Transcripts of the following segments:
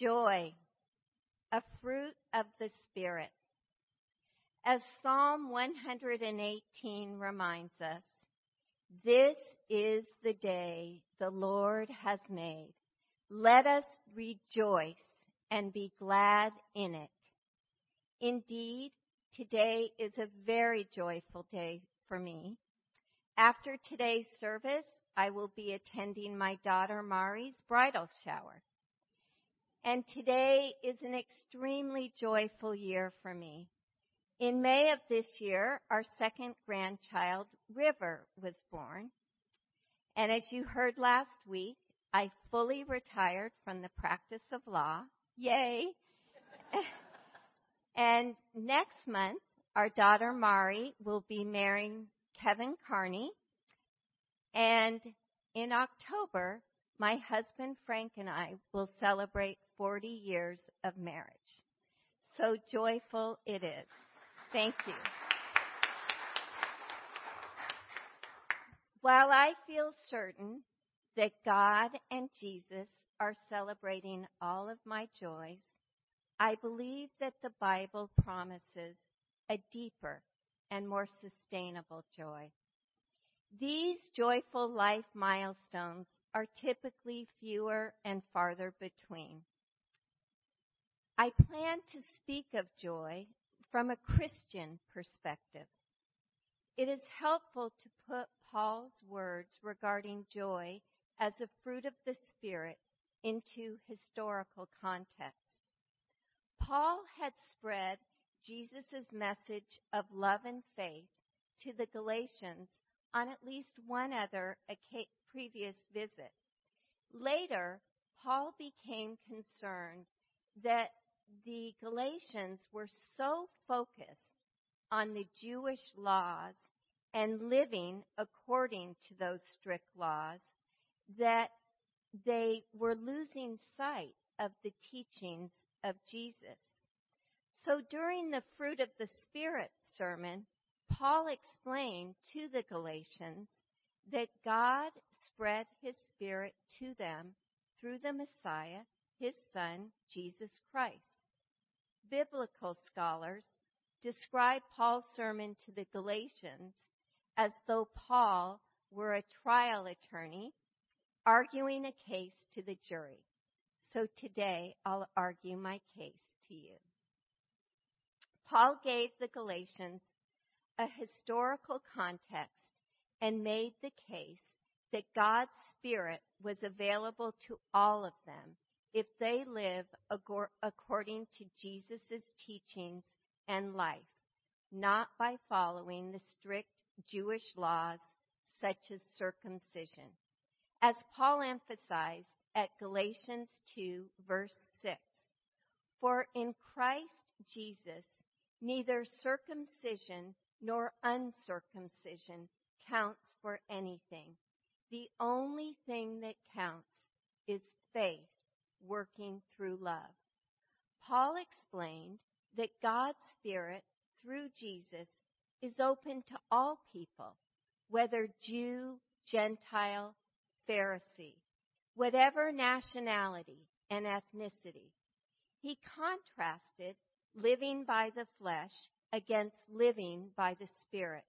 Joy, a fruit of the Spirit. As Psalm 118 reminds us, this is the day the Lord has made. Let us rejoice and be glad in it. Indeed, today is a very joyful day for me. After today's service, I will be attending my daughter Mari's bridal shower. And today is an extremely joyful year for me. In May of this year, our second grandchild, River, was born. And as you heard last week, I fully retired from the practice of law. Yay! and next month, our daughter Mari will be marrying Kevin Carney. And in October, my husband Frank and I will celebrate 40 years of marriage. So joyful it is. Thank you. While I feel certain that God and Jesus are celebrating all of my joys, I believe that the Bible promises a deeper and more sustainable joy. These joyful life milestones are typically fewer and farther between. I plan to speak of joy from a Christian perspective. It is helpful to put Paul's words regarding joy as a fruit of the Spirit into historical context. Paul had spread Jesus' message of love and faith to the Galatians on at least one other previous visit. Later, Paul became concerned that the Galatians were so focused on the Jewish laws and living according to those strict laws that they were losing sight of the teachings of Jesus. So during the fruit of the Spirit sermon, Paul explained to the Galatians that God spread his Spirit to them through the Messiah, his Son, Jesus Christ. Biblical scholars describe Paul's sermon to the Galatians as though Paul were a trial attorney arguing a case to the jury. So today I'll argue my case to you. Paul gave the Galatians a historical context and made the case that God's Spirit was available to all of them if they live according to Jesus' teachings and life, not by following the strict Jewish laws such as circumcision. As Paul emphasized at Galatians 2 verse 6, for in Christ Jesus, neither circumcision nor uncircumcision counts for anything. The only thing that counts is faith working through love. Paul explained that God's Spirit through Jesus is open to all people, whether Jew, Gentile, Pharisee, whatever nationality and ethnicity. He contrasted living by the flesh against living by the Spirit.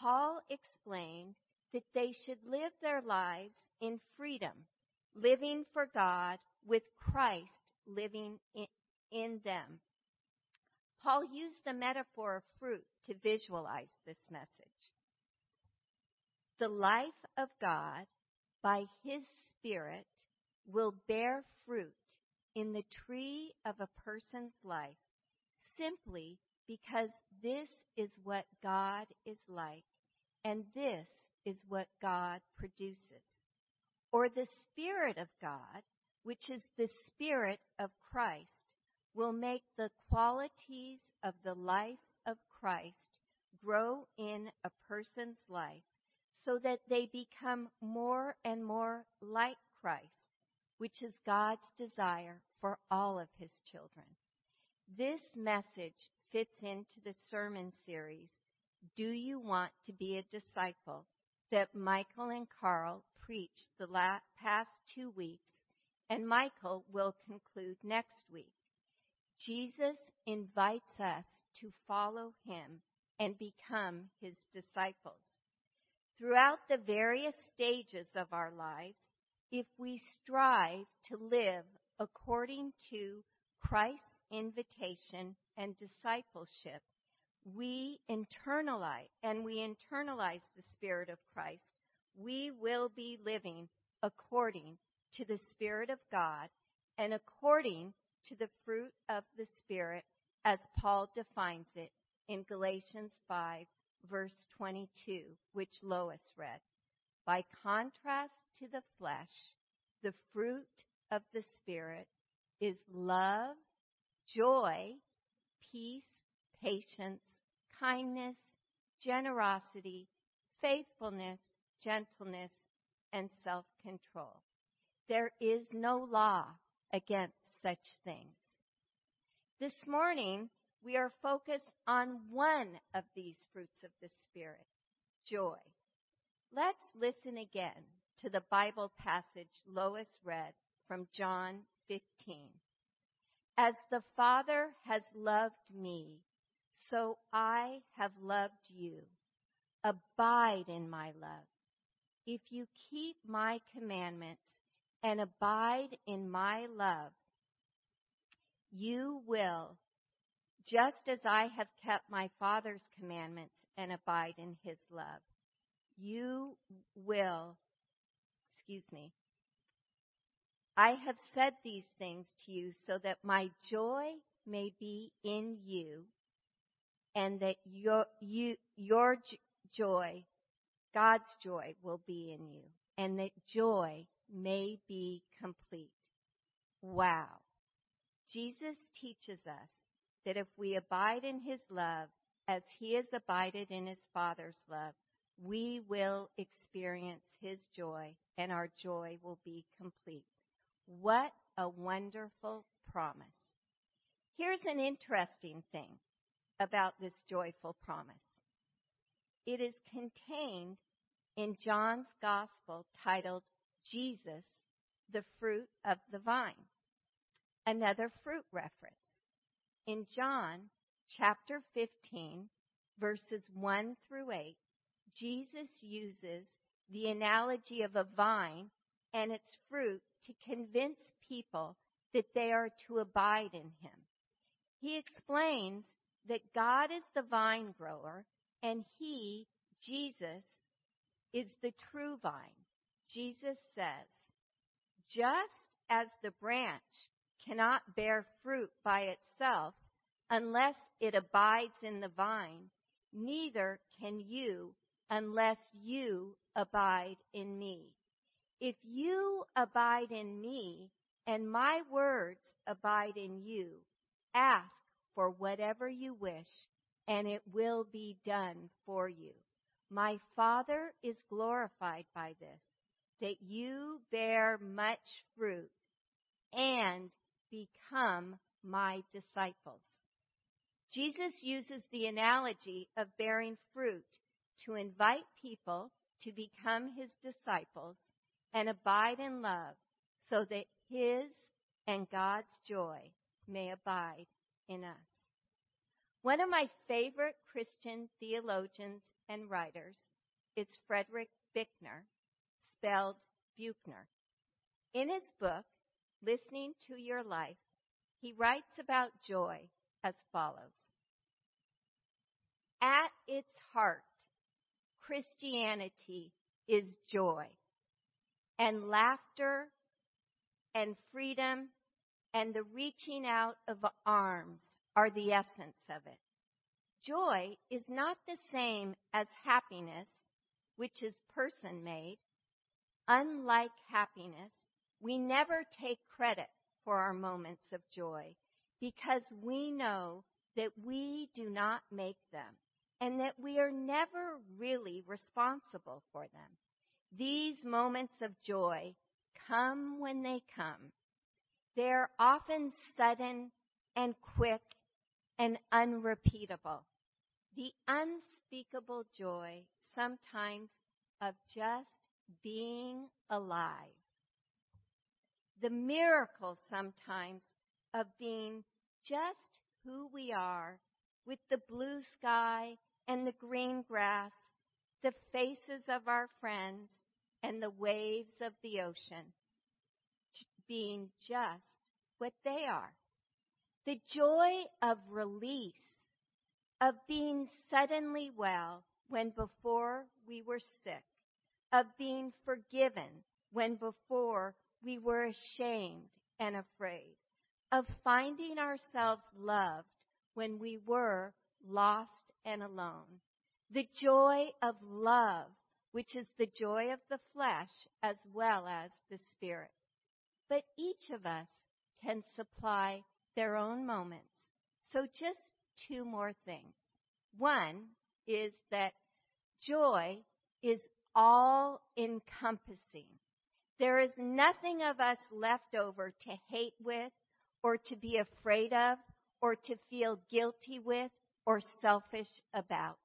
Paul explained that they should live their lives in freedom, living for God with Christ living in, them. Paul used the metaphor of fruit to visualize this message. The life of God by His Spirit will bear fruit in the tree of a person's life simply because this is what God is like and this is what God produces. Or the Spirit of God, which is the Spirit of Christ, will make the qualities of the life of Christ grow in a person's life so that they become more and more like Christ, which is God's desire for all of his children. This message fits into the sermon series, Do You Want to Be a Disciple? that Michael and Carl preached the past two weeks and Michael will conclude next week. Jesus invites us to follow him and become his disciples. Throughout the various stages of our lives, if we strive to live according to Christ's invitation and discipleship, we internalize and we internalize the Spirit of Christ, we will be living according to the Spirit of God and according to the fruit of the Spirit as Paul defines it in Galatians 5 verse 22, which Lois read. By contrast to the flesh, the fruit of the Spirit is love, joy, peace, patience, kindness, generosity, faithfulness, gentleness, and self-control. There is no law against such things. This morning, we are focused on one of these fruits of the Spirit, joy. Let's listen again to the Bible passage Lois read from John 15. As the Father has loved me, so I have loved you. Abide in my love. If you keep my commandments and abide in my love, you will, just as I have kept my Father's commandments and abide in his love, you will, excuse me, I have said these things to you so that my joy may be in you and that your, you, your joy, God's joy will be in you and that joy may be complete. Wow. Jesus teaches us that if we abide in his love as he has abided in his Father's love, we will experience his joy and our joy will be complete. What a wonderful promise. Here's an interesting thing about this joyful promise. It is contained in John's gospel titled Jesus, the fruit of the vine. Another fruit reference. In John chapter 15 verses 1 through 8, Jesus uses the analogy of a vine and its fruit to convince people that they are to abide in him. He explains that God is the vine grower and he, Jesus, is the true vine. Jesus says, just as the branch cannot bear fruit by itself unless it abides in the vine, neither can you unless you abide in me. If you abide in me and my words abide in you, ask for whatever you wish and it will be done for you. My Father is glorified by this, that you bear much fruit and become my disciples. Jesus uses the analogy of bearing fruit to invite people to become his disciples and abide in love so that his and God's joy may abide in us. One of my favorite Christian theologians and writers is Frederick Buechner, spelled Buchner. In his book, Listening to Your Life, he writes about joy as follows. At its heart, Christianity is joy and laughter and freedom and the reaching out of arms are the essence of it. Joy is not the same as happiness, which is person made. Unlike happiness, we never take credit for our moments of joy because we know that we do not make them and that we are never really responsible for them. These moments of joy come when they come. They're often sudden and quick and unrepeatable. The unspeakable joy sometimes of just being alive. the miracle sometimes of being just who we are with the blue sky and the green grass, the faces of our friends and the waves of the ocean, being just what they are. The joy of release, of being suddenly well when before we were sick, of being forgiven when before we were ashamed and afraid, of finding ourselves loved when we were lost and alone. The joy of love, which is the joy of the flesh as well as the spirit. But each of us can supply their own moments. So just two more things. One is that joy is all encompassing. There is nothing of us left over to hate with or to be afraid of or to feel guilty with or selfish about.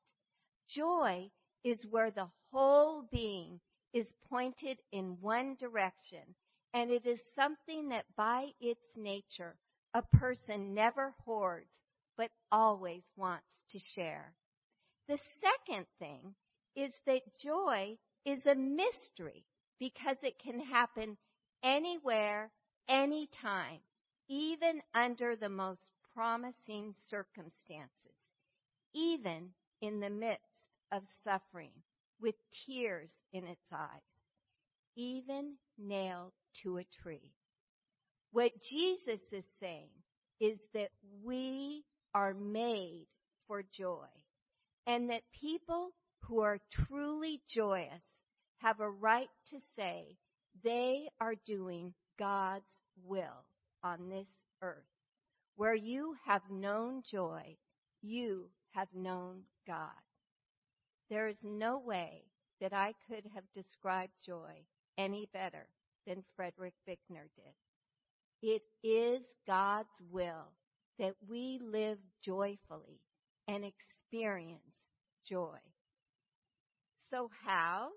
Joy is where the whole being is pointed in one direction and it is something that by its nature a person never hoards but always wants to share. The second thing is that joy is a mystery because it can happen anywhere, anytime, even under the most promising circumstances, even in the midst of suffering with tears in its eyes, even nailed to a tree. What Jesus is saying is that we are made for joy and that people who are truly joyous have a right to say they are doing God's will on this earth. Where you have known joy, you have known God. There is no way that I could have described joy any better than Frederick Buechner did. It is God's will that we live joyfully and experience joy. So how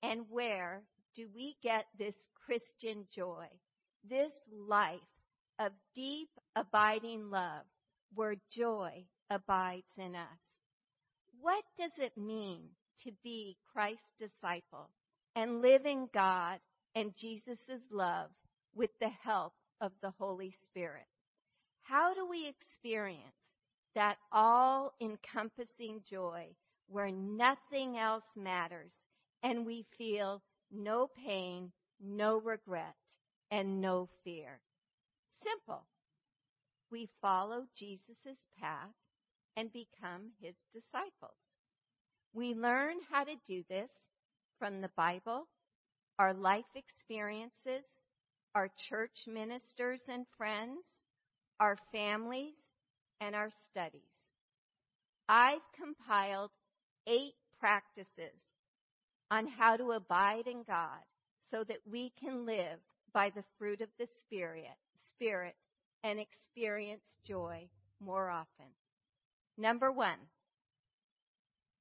and where do we get this Christian joy, this life of deep, abiding love where joy abides in us? What does it mean to be Christ's disciple and live in God and Jesus' love with the help of the Holy Spirit? How do we experience that all encompassing joy where nothing else matters and we feel no pain, no regret, and no fear. Simple. We follow Jesus' path and become his disciples. We learn how to do this from the Bible, our life experiences, our church ministers and friends, our families, and our studies. I've compiled eight practices on how to abide in God so that we can live by the fruit of the Spirit, Spirit and experience joy more often. Number one,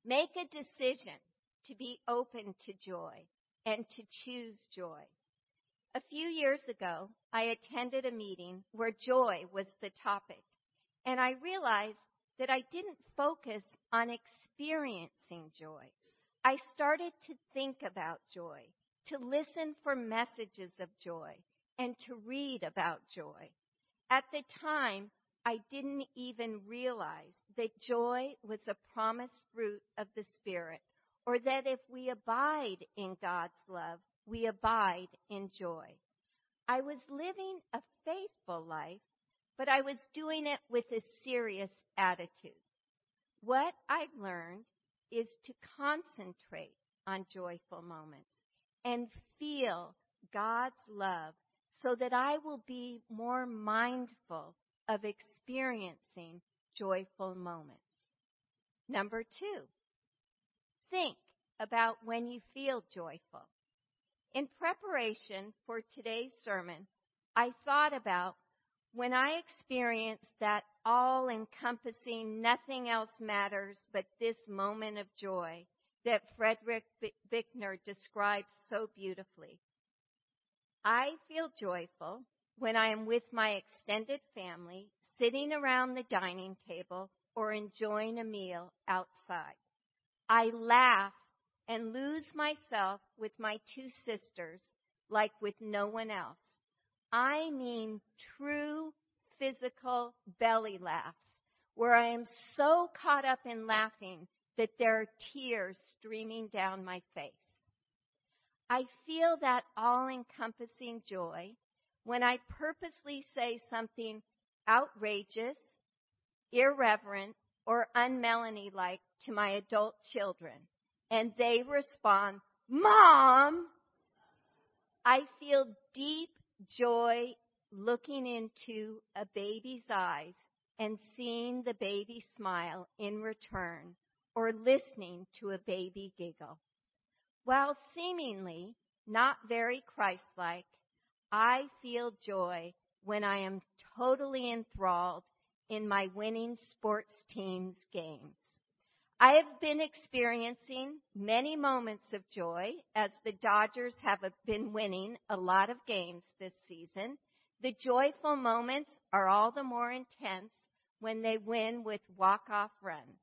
make a decision to be open to joy and to choose joy. A few years ago, I attended a meeting where joy was the topic, and I realized that I didn't focus on experiencing joy. I started to think about joy, to listen for messages of joy, and to read about joy. At the time, I didn't even realize that joy was a promised fruit of the Spirit, or that if we abide in God's love, we abide in joy. I was living a faithful life, but I was doing it with a serious attitude. What I've learned is to concentrate on joyful moments and feel God's love so that I will be more mindful of experiencing joyful moments. Number two, think about when you feel joyful. In preparation for today's sermon, I thought about when I experienced that all encompassing, nothing else matters but this moment of joy that Frederick Buechner describes so beautifully. I feel joyful when I am with my extended family, sitting around the dining table or enjoying a meal outside. I laugh and lose myself with my two sisters like with no one else. I mean true physical belly laughs where I am so caught up in laughing that there are tears streaming down my face. I feel that all encompassing joy when I purposely say something outrageous, irreverent, or unmelanie like to my adult children, and they respond, Mom! I feel deep joy looking into a baby's eyes and seeing the baby smile in return or listening to a baby giggle. While seemingly not very Christ-like, I feel joy when I am totally enthralled in my winning sports team's games. I have been experiencing many moments of joy as the Dodgers have been winning a lot of games this season. The joyful moments are all the more intense when they win with walk-off runs.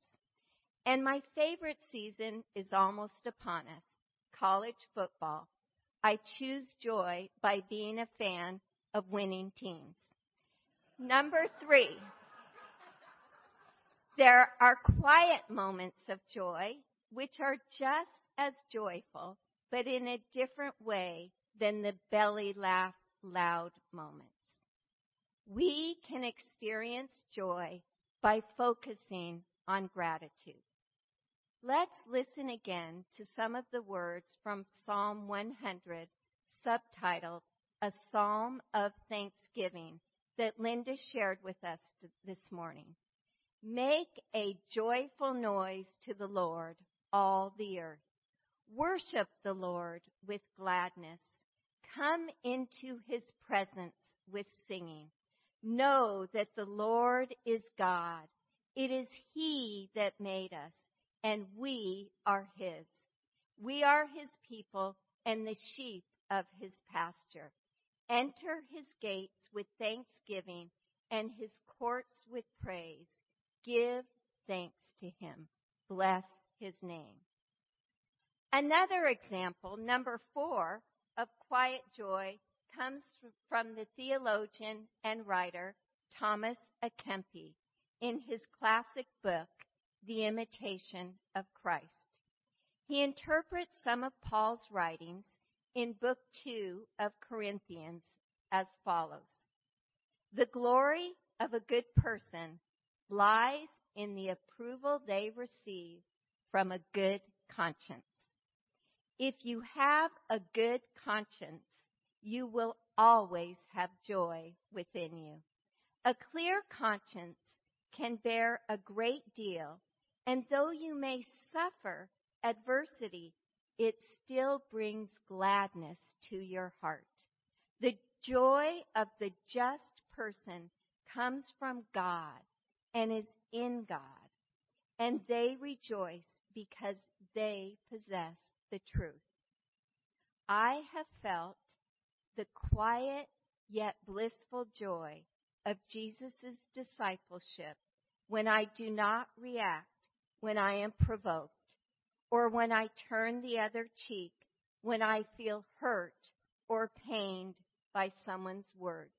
And my favorite season is almost upon us, college football. I choose joy by being a fan of winning teams. Number three, there are quiet moments of joy which are just as joyful, but in a different way than the belly laugh loud moments. We can experience joy by focusing on gratitude. Let's listen again to some of the words from Psalm 100, subtitled A Psalm of Thanksgiving, that Linda shared with us this morning. Make a joyful noise to the Lord, all the earth. Worship the Lord with gladness. Come into his presence with singing. Know that the Lord is God. It is he that made us, and we are his. We are his people and the sheep of his pasture. Enter his gates with thanksgiving and his courts with praise. Give thanks to him. Bless his name. Another example, number four, of quiet joy comes from the theologian and writer Thomas à Kempis in his classic book, The Imitation of Christ. He interprets some of Paul's writings in book two of Corinthians as follows. The glory of a good person lies in the approval they receive from a good conscience. If you have a good conscience, you will always have joy within you. A clear conscience can bear a great deal, and though you may suffer adversity, it still brings gladness to your heart. The joy of the just person comes from God and is in God, and they rejoice because they possess the truth. I have felt the quiet yet blissful joy of Jesus' discipleship when I do not react when I am provoked or when I turn the other cheek when I feel hurt or pained by someone's words.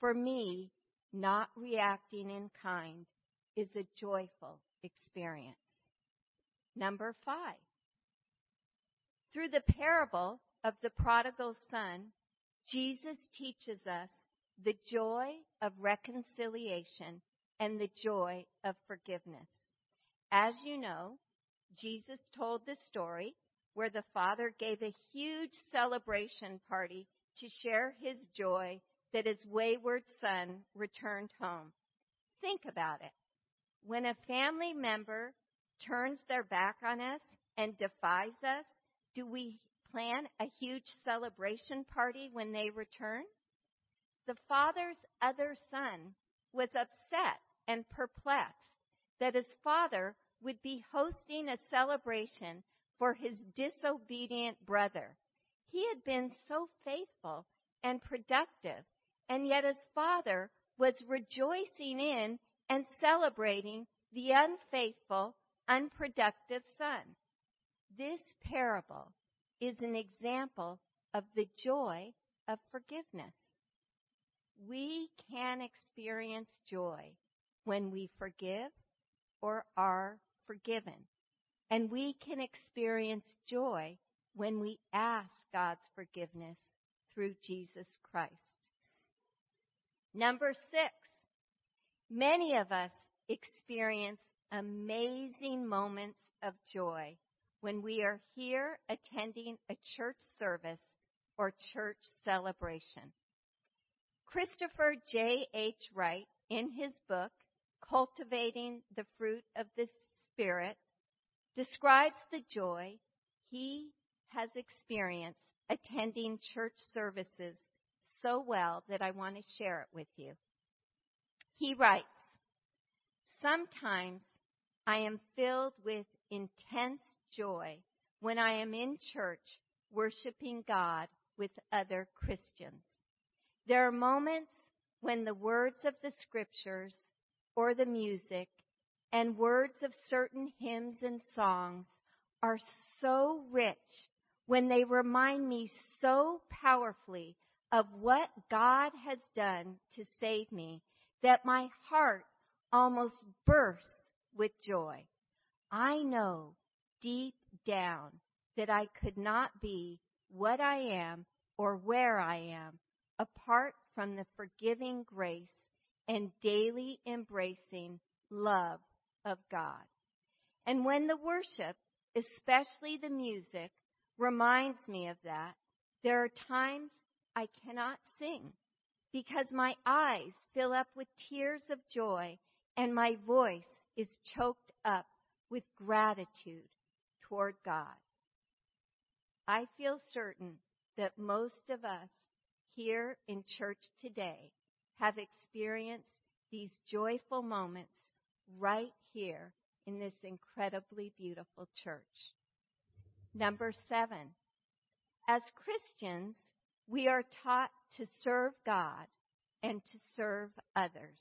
For me, not reacting in kind is a joyful experience. Number five. Through the parable of the prodigal son, Jesus teaches us the joy of reconciliation and the joy of forgiveness. As you know, Jesus told this story where the father gave a huge celebration party to share his joy that his wayward son returned home. Think about it. When a family member turns their back on us and defies us, do we plan a huge celebration party when they return? The father's other son was upset and perplexed that his father would be hosting a celebration for his disobedient brother. He had been so faithful and productive, and yet his father was rejoicing in and celebrating the unfaithful, unproductive son. This parable is an example of the joy of forgiveness. We can experience joy when we forgive or are forgiven. And we can experience joy when we ask God's forgiveness through Jesus Christ. Number six, many of us experience amazing moments of joy when we are here attending a church service or church celebration. Christopher J. H. Wright, in his book, Cultivating the Fruit of the Spirit, describes the joy he has experienced attending church services so well that I want to share it with you. He writes, Sometimes I am filled with intense joy when I am in church worshiping God with other Christians. There are moments when the words of the scriptures or the music and words of certain hymns and songs are so rich when they remind me so powerfully of what God has done to save me that my heart almost bursts with joy. I know deep down that I could not be what I am or where I am apart from the forgiving grace and daily embracing love of God. And when the worship, especially the music, reminds me of that, there are times I cannot sing because my eyes fill up with tears of joy and my voice is choked up with gratitude toward God. I feel certain that most of us here in church today have experienced these joyful moments right here in this incredibly beautiful church. Number seven, as Christians, we are taught to serve God and to serve others.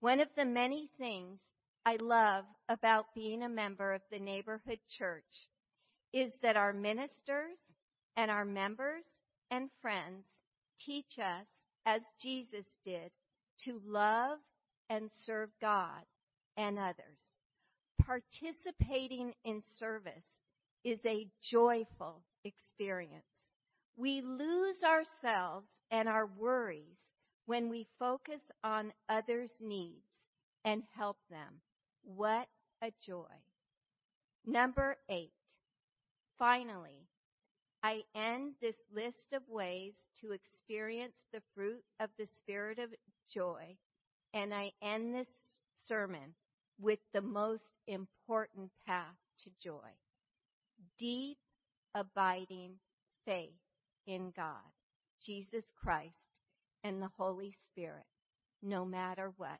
One of the many things I love about being a member of the neighborhood church is that our ministers and our members and friends teach us, as Jesus did, to love and serve God and others. Participating in service is a joyful experience. We lose ourselves and our worries when we focus on others' needs and help them. What a joy. Number eight. Finally, I end this list of ways to experience the fruit of the Spirit of joy, and I end this sermon with the most important path to joy deep, abiding faith in God, Jesus Christ, and the Holy Spirit, no matter what.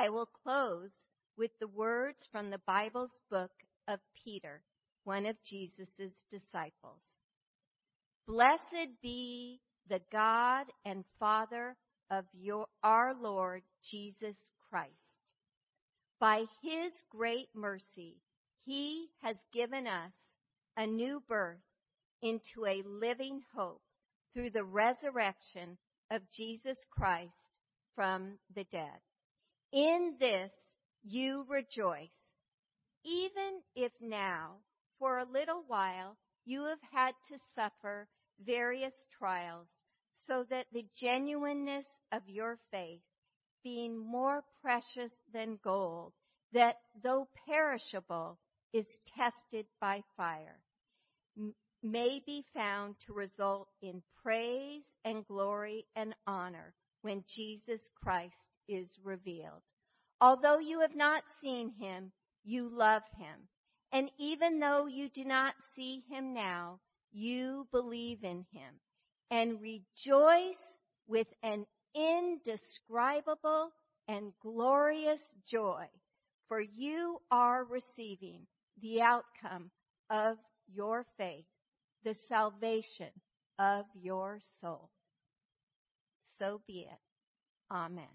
I will close with the words from the Bible's book of Peter, one of Jesus' disciples. Blessed be the God and Father of your, our Lord Jesus Christ. By his great mercy, he has given us a new birth into a living hope through the resurrection of Jesus Christ from the dead. In this you rejoice, even if now, for a little while, you have had to suffer various trials, so that the genuineness of your faith, being more precious than gold, that though perishable, is tested by fire, may be found to result in praise and glory and honor when Jesus Christ is revealed. Although you have not seen him, you love him. And even though you do not see him now, you believe in him and rejoice with an indescribable and glorious joy, for you are receiving the outcome of your faith, the salvation of your souls. So be it. Amen.